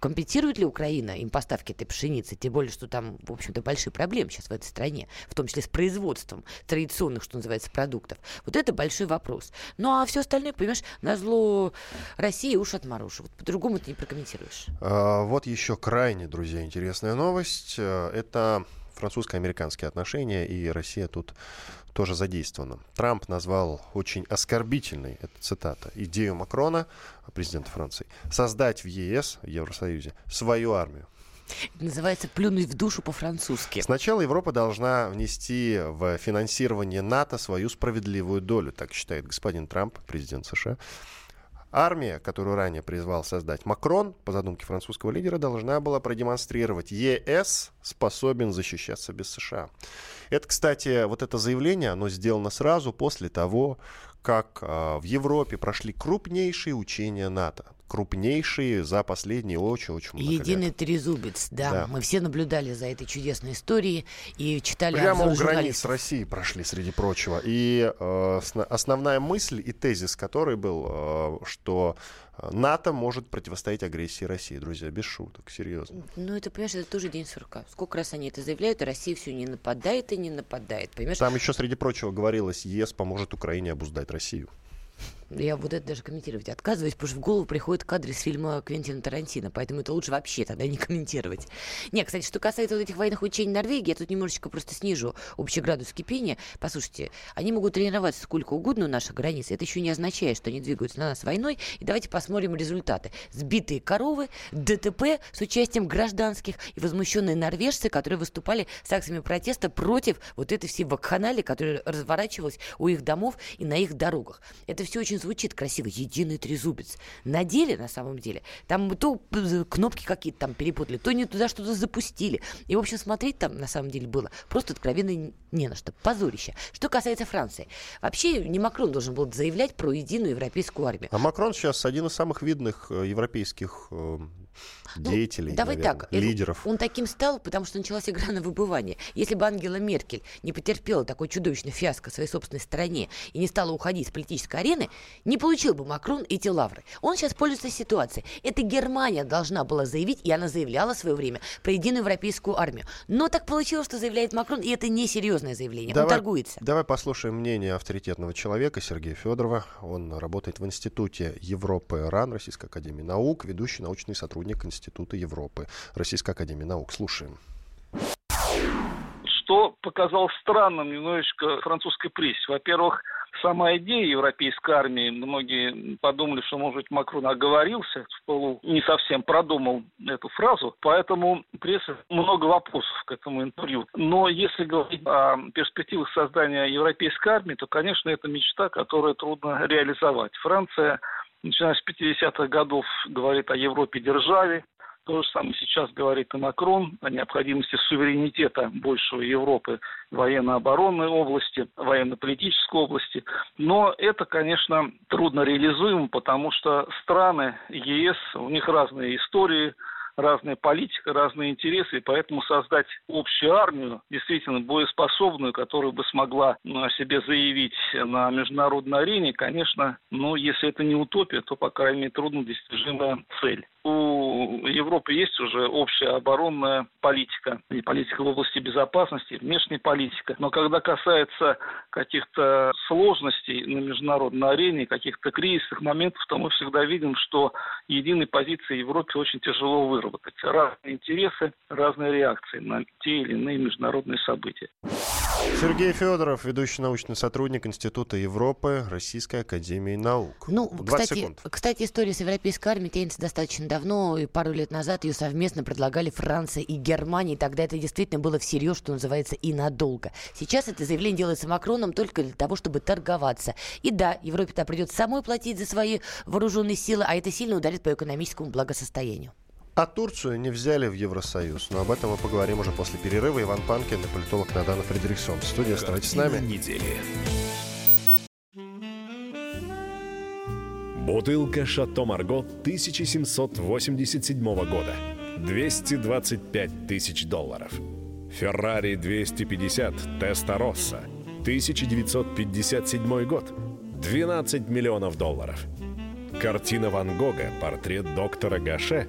Компенсирует ли Украина им поставки этой пшеницы? Тем более, что там, в общем-то, большие проблемы сейчас в этой стране, в том числе с производством традиционных, что называется, продуктов. Вот это большой вопрос. Ну, а все остальное, понимаешь, на зло России уж отморожу. Вот по-другому ты не прокомментируешь. А, Вот еще крайне, друзья, интересная новость. Э, Это французско-американские отношения, и Россия тут тоже задействована. Трамп назвал очень оскорбительной, это цитата, идею Макрона, президента Франции, создать в ЕС, в Евросоюзе, свою армию. Это называется плюнуть в душу по-французски. Сначала Европа должна внести в финансирование НАТО свою справедливую долю, так считает господин Трамп, президент США. Армия, которую ранее призвал создать Макрон, по задумке французского лидера, должна была продемонстрировать, ЕС способен защищаться без США. Это, кстати, вот это заявление, оно сделано сразу после того, как а, в Европе прошли крупнейшие учения НАТО. Крупнейшие за последние очень-очень много лет. Единый трезубец, да. Да. Мы все наблюдали за этой чудесной историей и читали Прямо у границ. России прошли, среди прочего. И э, основная мысль и тезис, который был, э, что НАТО может противостоять агрессии России. Друзья, без шуток, серьезно. Ну, это, понимаешь, это тоже день сурка. Сколько раз они это заявляют, а Россия все не нападает и не нападает. Понимаешь, Там еще, среди прочего, говорилось, ЕС поможет Украине обуздать Россию. Я вот это даже комментировать отказываюсь, потому что в голову приходят кадры с фильма Квентина Тарантино, поэтому это лучше вообще тогда не комментировать. Не, кстати, что касается вот этих военных учений Норвегии, я тут немножечко просто снижу общий градус кипения. Послушайте, они могут тренироваться сколько угодно у наших границ, это еще не означает, что они двигаются на нас войной. И давайте посмотрим результаты. Сбитые коровы, ДТП с участием гражданских и возмущенные норвежцы, которые выступали с акциями протеста против вот этой всей вакханалии, которая разворачивалась у их домов и на их дорогах. Это все очень звучит красиво, единый трезубец. На деле, на самом деле, там то кнопки какие-то там перепутали, то не туда что-то запустили. И, в общем, смотреть там, на самом деле, было просто откровенно не на что. Позорище. Что касается Франции. Вообще, не Макрон должен был заявлять про единую европейскую армию. А Макрон сейчас один из самых видных э, европейских э, Ну, деятелей, Давай наверное, так, э, лидеров. Он таким стал, потому что началась игра на выбывание. Если бы Ангела Меркель не потерпела такой чудовищный фиаско в своей собственной стране и не стала уходить с политической арены, не получил бы Макрон эти лавры. Он сейчас пользуется ситуацией. Это Германия должна была заявить, и она заявляла в свое время, про единую европейскую армию. Но так получилось, что заявляет Макрон, и это несерьезное заявление. Он торгуется. давай послушаем мнение авторитетного человека Сергея Федорова. Он работает в Институте Европы РАН Российской Академии Наук, ведущий научный сотрудник Института Европы Российской Академии Наук. Слушаем. Что показалось странным немножечко французской прессе. Во-первых, сама идея европейской армии, многие подумали, что, может быть, Макрон оговорился, полу не совсем продумал эту фразу, поэтому пресса много вопросов к этому интервью. Но если говорить о перспективах создания европейской армии, то, конечно, это мечта, которую трудно реализовать. Франция, начиная с 50-х годов, говорит о Европе-державе, то же самое сейчас говорит и Макрон о необходимости суверенитета большего Европы в военно-оборонной области, военно-политической области. Но это, конечно, трудно реализуемо, потому что страны ЕС, у них разные истории, разная политика, разные интересы, и поэтому создать общую армию, действительно боеспособную, которая бы смогла ну, о себе заявить на международной арене, конечно, ну, если это не утопия, то, по крайней мере, труднодостижимая цель. У Европы есть уже общая оборонная политика, и политика в области безопасности, внешняя политика. Но когда касается каких-то сложностей на международной арене, каких-то кризисных моментов, то мы всегда видим, что единой позиции Европе очень тяжело выработать. Выработать. Разные интересы, разные реакции на те или иные международные события. Сергей Федоров, ведущий научный сотрудник Института Европы Российской Академии Наук. Ну, кстати, кстати, история с европейской армией тянется достаточно давно, и пару лет назад ее совместно предлагали Франция и Германия, и тогда это действительно было всерьез, что называется, и надолго. Сейчас это заявление делается Макроном только для того, чтобы торговаться. И да, Европе-то придется самой платить за свои вооруженные силы, а это сильно ударит по экономическому благосостоянию. А Турцию не взяли в Евросоюз. Но об этом мы поговорим уже после перерыва. Иван Панкин и политолог Надана Фредериксон. В студии оставайтесь с нами. недели. Бутылка «Шато Марго» 1787 года. 225 тысяч долларов. «Феррари 250 Теста Росса» 1957 год. 12 миллионов долларов. Картина Ван Гога «Портрет доктора Гаше»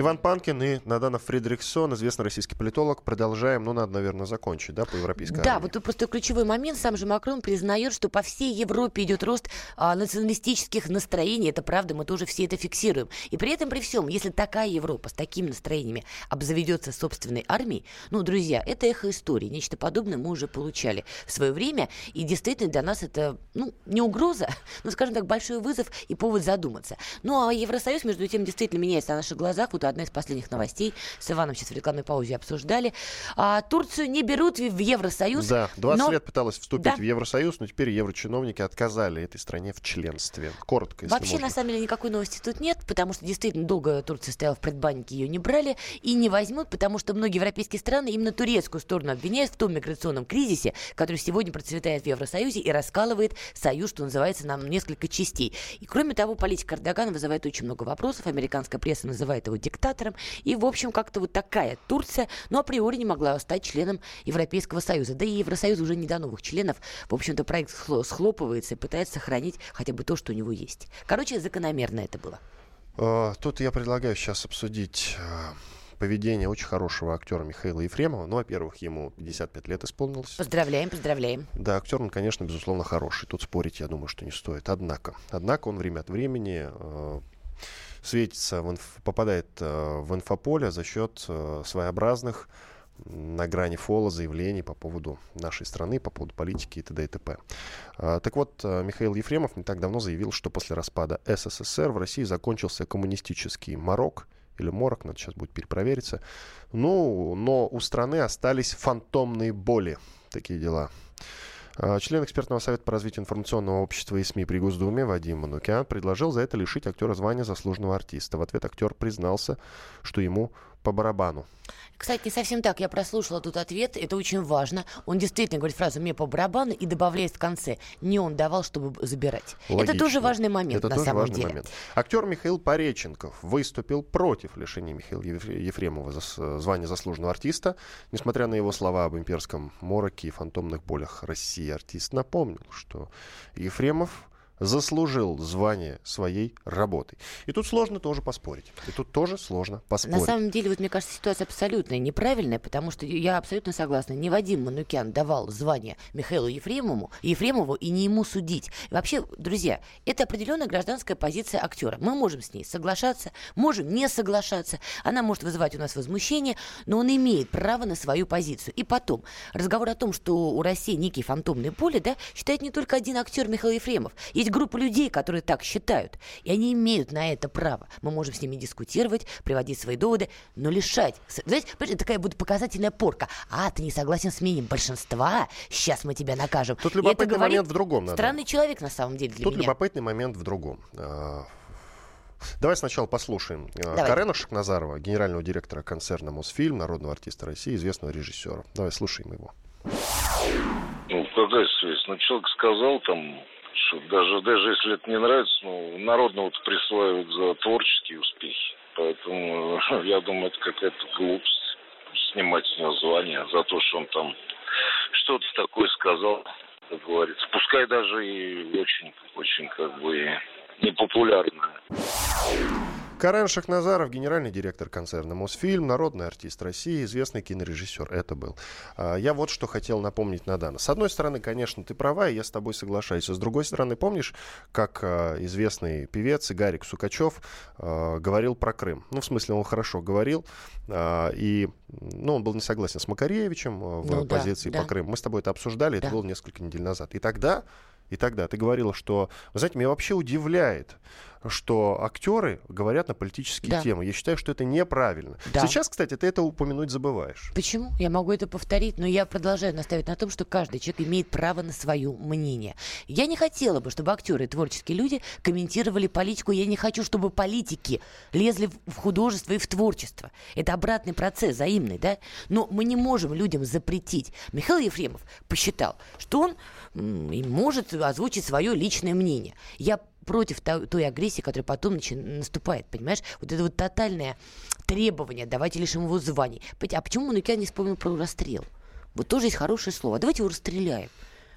Иван Панкин и Надана Фридрихсон, известный российский политолог. Продолжаем, ну, надо, наверное, закончить, да, по европейской Да, армии. вот просто ключевой момент. Сам же Макрон признает, что по всей Европе идет рост а, националистических настроений. Это правда, мы тоже все это фиксируем. И при этом, при всем, если такая Европа с такими настроениями обзаведется собственной армией, ну, друзья, это эхо истории. Нечто подобное мы уже получали в свое время. И действительно для нас это, ну, не угроза, (laughs) но, скажем так, большой вызов и повод задуматься. Ну, а Евросоюз, между тем, действительно меняется на наших глазах. Вот одна из последних новостей. С Иваном сейчас в рекламной паузе обсуждали. А, Турцию не берут в Евросоюз. Да, 20 но... лет пыталась вступить Да. в Евросоюз, но теперь еврочиновники отказали этой стране в членстве. Коротко, если Вообще, можно. на самом деле, никакой новости тут нет, потому что действительно долго Турция стояла в предбаннике, ее не брали и не возьмут, потому что многие европейские страны именно турецкую сторону обвиняют в том миграционном кризисе, который сегодня процветает в Евросоюзе и раскалывает союз, что называется, нам несколько частей. И кроме того, политика Эрдогана вызывает очень много вопросов, американская пресса называет его диктатором, и, в общем, как-то вот такая Турция, но априори не могла стать членом Европейского Союза. Да и Евросоюз уже не до новых членов. В общем-то, проект схло- схлопывается и пытается сохранить хотя бы то, что у него есть. Короче, закономерно это было. Э, Тут я предлагаю сейчас обсудить э, поведение очень хорошего актера Михаила Ефремова. Ну, во-первых, ему 55 лет исполнилось. Поздравляем, поздравляем. Да, актер, он, конечно, безусловно, хороший. Тут спорить, я думаю, что не стоит. Однако, однако он время от времени э, светится, в инф- попадает э, в инфополе за счет э, своеобразных на грани фола заявлений по поводу нашей страны, по поводу политики и т.д. и т.п. А, Так вот, э, Михаил Ефремов не так давно заявил, что после распада СССР в России закончился коммунистический морок, или морок, надо сейчас будет перепровериться. Ну, но у страны остались фантомные боли. Такие дела. А, Член экспертного совета по развитию информационного общества и СМИ при Госдуме Вадим Манукян предложил за это лишить актера звания заслуженного артиста. В ответ актер признался, что ему по барабану. Кстати, не совсем так. Я прослушала тут ответ. Это очень важно. Он действительно говорит фразу «мне по барабану» и добавляет в конце «не он давал, чтобы забирать». Это Логично. тоже важный момент Это на тоже самом важный деле. момент. Актер Михаил Пореченков выступил против лишения Михаила Ефре- Ефремова зас- звания заслуженного артиста. Несмотря на его слова об имперском мороке и фантомных болях России, артист напомнил, что Ефремов заслужил звание своей работой. И тут сложно тоже поспорить. И тут тоже сложно поспорить. На самом деле, вот мне кажется, ситуация абсолютно неправильная, потому что я абсолютно согласна. Не Вадим Манукян давал звание Михаилу Ефремову, Ефремову и не ему судить. Вообще, друзья, это определенная гражданская позиция актера. Мы можем с ней соглашаться, можем не соглашаться. Она может вызывать у нас возмущение, но он имеет право на свою позицию. И потом, разговор о том, что у России некие фантомные поле, да, считает не только один актер Михаил Ефремов. Есть группа людей, которые так считают, и они имеют на это право. Мы можем с ними дискутировать, приводить свои доводы, но лишать. Знаете, такая будет показательная порка. А, ты не согласен с мнением большинства? Сейчас мы тебя накажем. Тут это любопытный говорит момент в другом, надо. Странный человек на самом деле для Тут меня. любопытный момент в другом. А, Давай сначала послушаем э, Давай. Карена Шахназарова, генерального директора концерна «Мосфильм», народного артиста России, известного режиссера. Давай слушаем его. Ну, какая связь? Ну, человек сказал там, что даже, даже если это не нравится, ну, народного присваивают за творческие успехи. Поэтому, (laughs) я думаю, это какая-то глупость. снимать с него звание за то, что он там что-то такое сказал, как говорится. Пускай даже и очень, очень как бы непопулярное. Карен Шахназаров, генеральный директор концерна «Мосфильм», народный артист России, известный кинорежиссер. Это был. А, я вот что хотел напомнить Надана. С одной стороны, конечно, ты права, и я с тобой соглашаюсь. А с другой стороны, помнишь, как а, известный певец Игарик Сукачев говорил про Крым? Ну, в смысле, он хорошо говорил, и ну, он был не согласен с Макаревичем в ну, позиции да, по да. Крыму. Мы с тобой это обсуждали, да. это было несколько недель назад. И тогда и тогда ты говорила, что, вы знаете, меня вообще удивляет, что актеры говорят на политические да. темы. Я считаю, что это неправильно. Да. Сейчас, кстати, ты это упомянуть забываешь. Почему? Я могу это повторить, но я продолжаю наставить на том, что каждый человек имеет право на свое мнение. Я не хотела бы, чтобы актеры и творческие люди комментировали политику. Я не хочу, чтобы политики лезли в художество и в творчество. Это обратный процесс, взаимный, да? Но мы не можем людям запретить. Михаил Ефремов посчитал, что он может озвучить свое личное мнение. Я против той агрессии, которая потом наступает, понимаешь? Вот это вот тотальное требование, давайте лишим его званий. А почему Манукян не вспомнил про расстрел? Вот тоже есть хорошее слово. Давайте его расстреляем.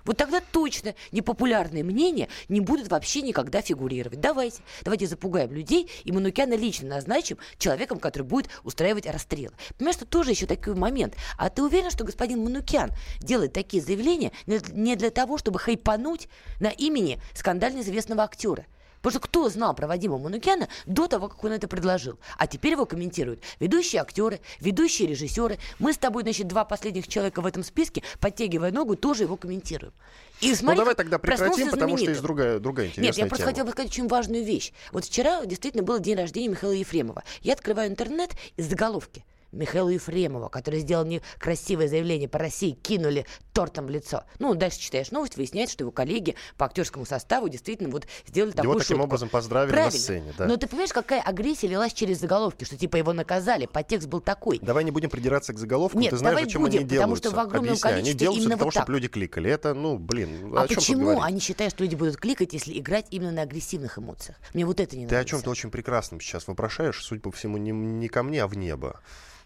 Вот тогда точно непопулярные мнения не будут вообще никогда фигурировать. Давайте, давайте запугаем людей, и Манукяна лично назначим человеком, который будет устраивать расстрелы. Понимаешь, что тоже еще такой момент. А ты уверен, что господин Манукян делает такие заявления не для того, чтобы хайпануть на имени скандально известного актера? Потому что кто знал про Вадима Манукяна до того, как он это предложил? А теперь его комментируют ведущие актеры, ведущие режиссеры. Мы с тобой, значит, два последних человека в этом списке, подтягивая ногу, тоже его комментируем. И смотри, ну давай тогда прекратим, потому что есть другая, другая интересная Нет, я просто тема. хотела бы сказать очень важную вещь. Вот вчера действительно был день рождения Михаила Ефремова. Я открываю интернет из заголовки. Михаила Ефремова, который сделал некрасивое заявление по России, кинули тортом в лицо. Ну, дальше читаешь новость, выясняется, что его коллеги по актерскому составу действительно вот сделали такую Его таким шутку. образом поздравили Правильно. на сцене, да. Но ты понимаешь, какая агрессия лилась через заголовки, что типа его наказали, подтекст был такой. Давай не будем придираться к заголовкам, Нет, ты знаешь, давай зачем будем, они потому делаются. что в огромном Объясняй. количестве они делаются именно для того, вот так. чтобы люди кликали. Это, ну, блин, а о чем почему они считают, что люди будут кликать, если играть именно на агрессивных эмоциях? Мне вот это не ты нравится. Ты о чем-то очень прекрасном сейчас вопрошаешь, судя по всему, не, не ко мне, а в небо.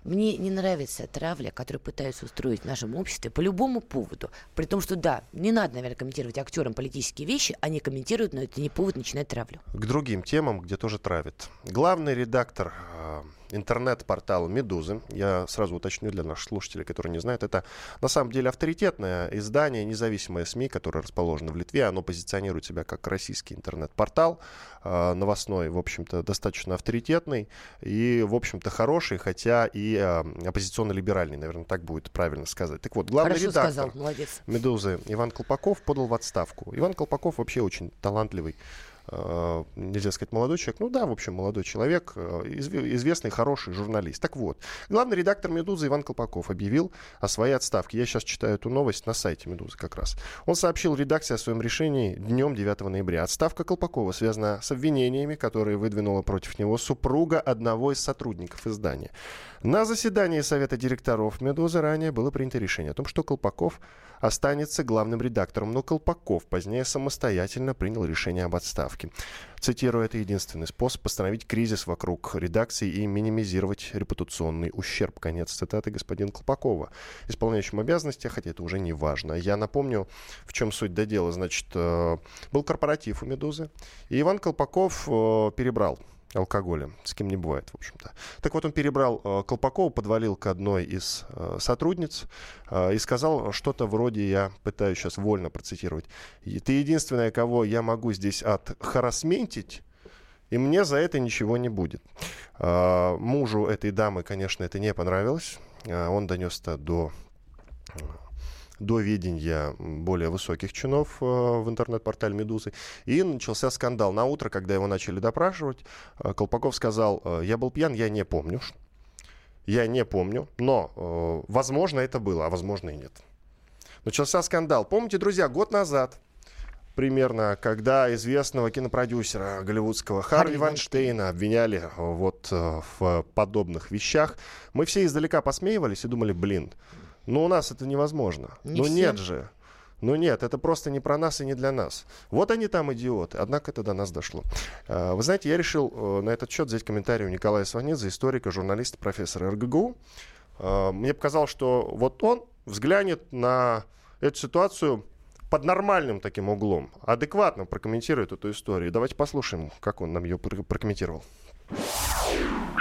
Мне не нравится травля, которую пытаются устроить в нашем обществе по любому поводу. При том, что да, не надо, наверное, комментировать актерам политические вещи, они комментируют, но это не повод начинать травлю. К другим темам, где тоже травят. Главный редактор интернет-портала «Медузы». Я сразу уточню для наших слушателей, которые не знают. Это на самом деле авторитетное издание, независимое СМИ, которое расположено в Литве. Оно позиционирует себя как российский интернет-портал. Э, новостной, в общем-то, достаточно авторитетный и, в общем-то, хороший, хотя и э, оппозиционно-либеральный, наверное, так будет правильно сказать. Так вот, главный Хорошо редактор сказал, молодец. «Медузы» Иван Колпаков подал в отставку. Иван Колпаков вообще очень талантливый нельзя сказать молодой человек, ну да, в общем, молодой человек, э, известный, хороший журналист. Так вот, главный редактор «Медузы» Иван Колпаков объявил о своей отставке. Я сейчас читаю эту новость на сайте «Медузы» как раз. Он сообщил редакции о своем решении днем 9 ноября. Отставка Колпакова связана с обвинениями, которые выдвинула против него супруга одного из сотрудников издания. На заседании Совета директоров «Медузы» ранее было принято решение о том, что Колпаков останется главным редактором, но Колпаков позднее самостоятельно принял решение об отставке. Цитирую, это единственный способ остановить кризис вокруг редакции и минимизировать репутационный ущерб. Конец цитаты господина Колпакова. Исполняющим обязанности, хотя это уже не важно. Я напомню, в чем суть до дела. Значит, э, был корпоратив у «Медузы», и Иван Колпаков э, перебрал алкоголя. С кем не бывает, в общем-то. Так вот, он перебрал э, Колпакова, подвалил к одной из э, сотрудниц э, и сказал что-то вроде, я пытаюсь сейчас вольно процитировать, «Ты единственная, кого я могу здесь отхарасментить, и мне за это ничего не будет». Э, мужу этой дамы, конечно, это не понравилось. Э, он донес это до до ведения более высоких чинов э, в интернет-портале «Медузы». И начался скандал. На утро, когда его начали допрашивать, э, Колпаков сказал, э, я был пьян, я не помню. Я не помню, но, возможно, это было, а возможно и нет. Начался скандал. Помните, друзья, год назад примерно, когда известного кинопродюсера голливудского Харви Ванштейна обвиняли вот в подобных вещах, мы все издалека посмеивались и думали, блин, но у нас это невозможно. Не Но всем. нет же. Ну нет, это просто не про нас и не для нас. Вот они там идиоты, однако это до нас дошло. А, Вы знаете, я решил э, на этот счет взять комментарий у Николая Сванидзе, историка, журналиста, профессора РГГУ. э, мне показалось, что вот он взглянет на эту ситуацию под нормальным таким углом, адекватно прокомментирует эту историю. Давайте послушаем, как он нам ее прокомментировал.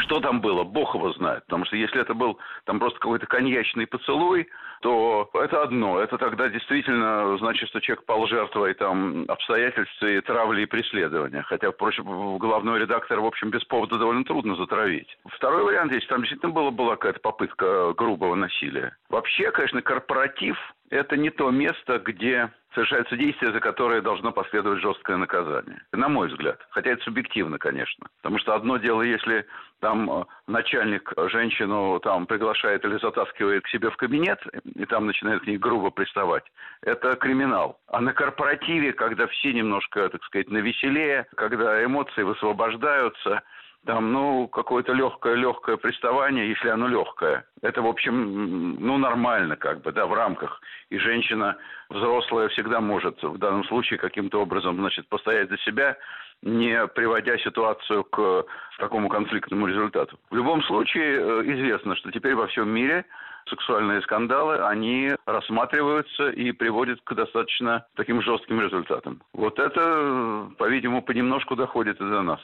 Что там было, бог его знает. Потому что если это был там просто какой-то коньячный поцелуй, то это одно. Это тогда действительно значит, что человек пал жертвой там, обстоятельств и травли и преследования. Хотя, впрочем, главного редактора, в общем, без повода довольно трудно затравить. Второй вариант есть, там действительно была, была какая-то попытка грубого насилия. Вообще, конечно, корпоратив – это не то место, где совершаются действия, за которые должно последовать жесткое наказание. На мой взгляд. Хотя это субъективно, конечно. Потому что одно дело, если там э, начальник женщину там приглашает или затаскивает к себе в кабинет, и там начинает к ней грубо приставать, это криминал. А на корпоративе, когда все немножко, так сказать, навеселее, когда эмоции высвобождаются – там, ну, какое-то легкое-легкое приставание, если оно легкое. Это, в общем, ну, нормально как бы, да, в рамках. И женщина взрослая всегда может в данном случае каким-то образом, значит, постоять за себя, не приводя ситуацию к такому конфликтному результату. В любом случае э, известно, что теперь во всем мире сексуальные скандалы, они рассматриваются и приводят к достаточно таким жестким результатам. Вот это, по-видимому, понемножку доходит и до нас.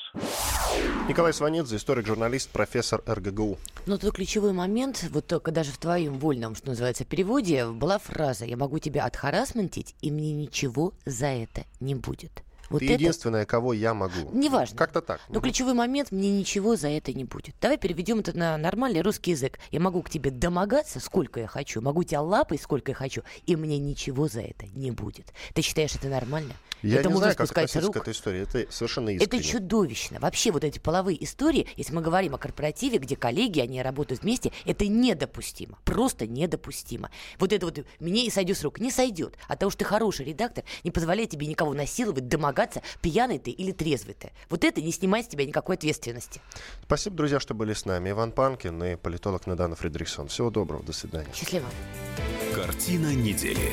Николай Сванидзе, историк-журналист, профессор РГГУ. Но тут ключевой момент, вот только даже в твоем вольном, что называется, переводе, была фраза «Я могу тебя отхарасментить, и мне ничего за это не будет». Вот Ты это... единственная, кого я могу. Неважно. Как-то так. Но ключевой момент, мне ничего за это не будет. Давай переведем это на нормальный русский язык. Я могу к тебе домогаться, сколько я хочу, могу тебя лапать, сколько я хочу, и мне ничего за это не будет. Ты считаешь это нормально? Я это не знаю, как относиться рук. к этой истории. Это совершенно искренне. Это чудовищно. Вообще вот эти половые истории, если мы говорим о корпоративе, где коллеги, они работают вместе, это недопустимо. Просто недопустимо. Вот это вот мне и сойдет с рук. Не сойдет. А того, что ты хороший редактор, не позволяет тебе никого насиловать, домогаться ругаться, пьяный ты или трезвый ты. Вот это не снимает с тебя никакой ответственности. Спасибо, друзья, что были с нами. Иван Панкин и политолог Надана Фредериксон. Всего доброго, до свидания. Счастливо. Картина недели.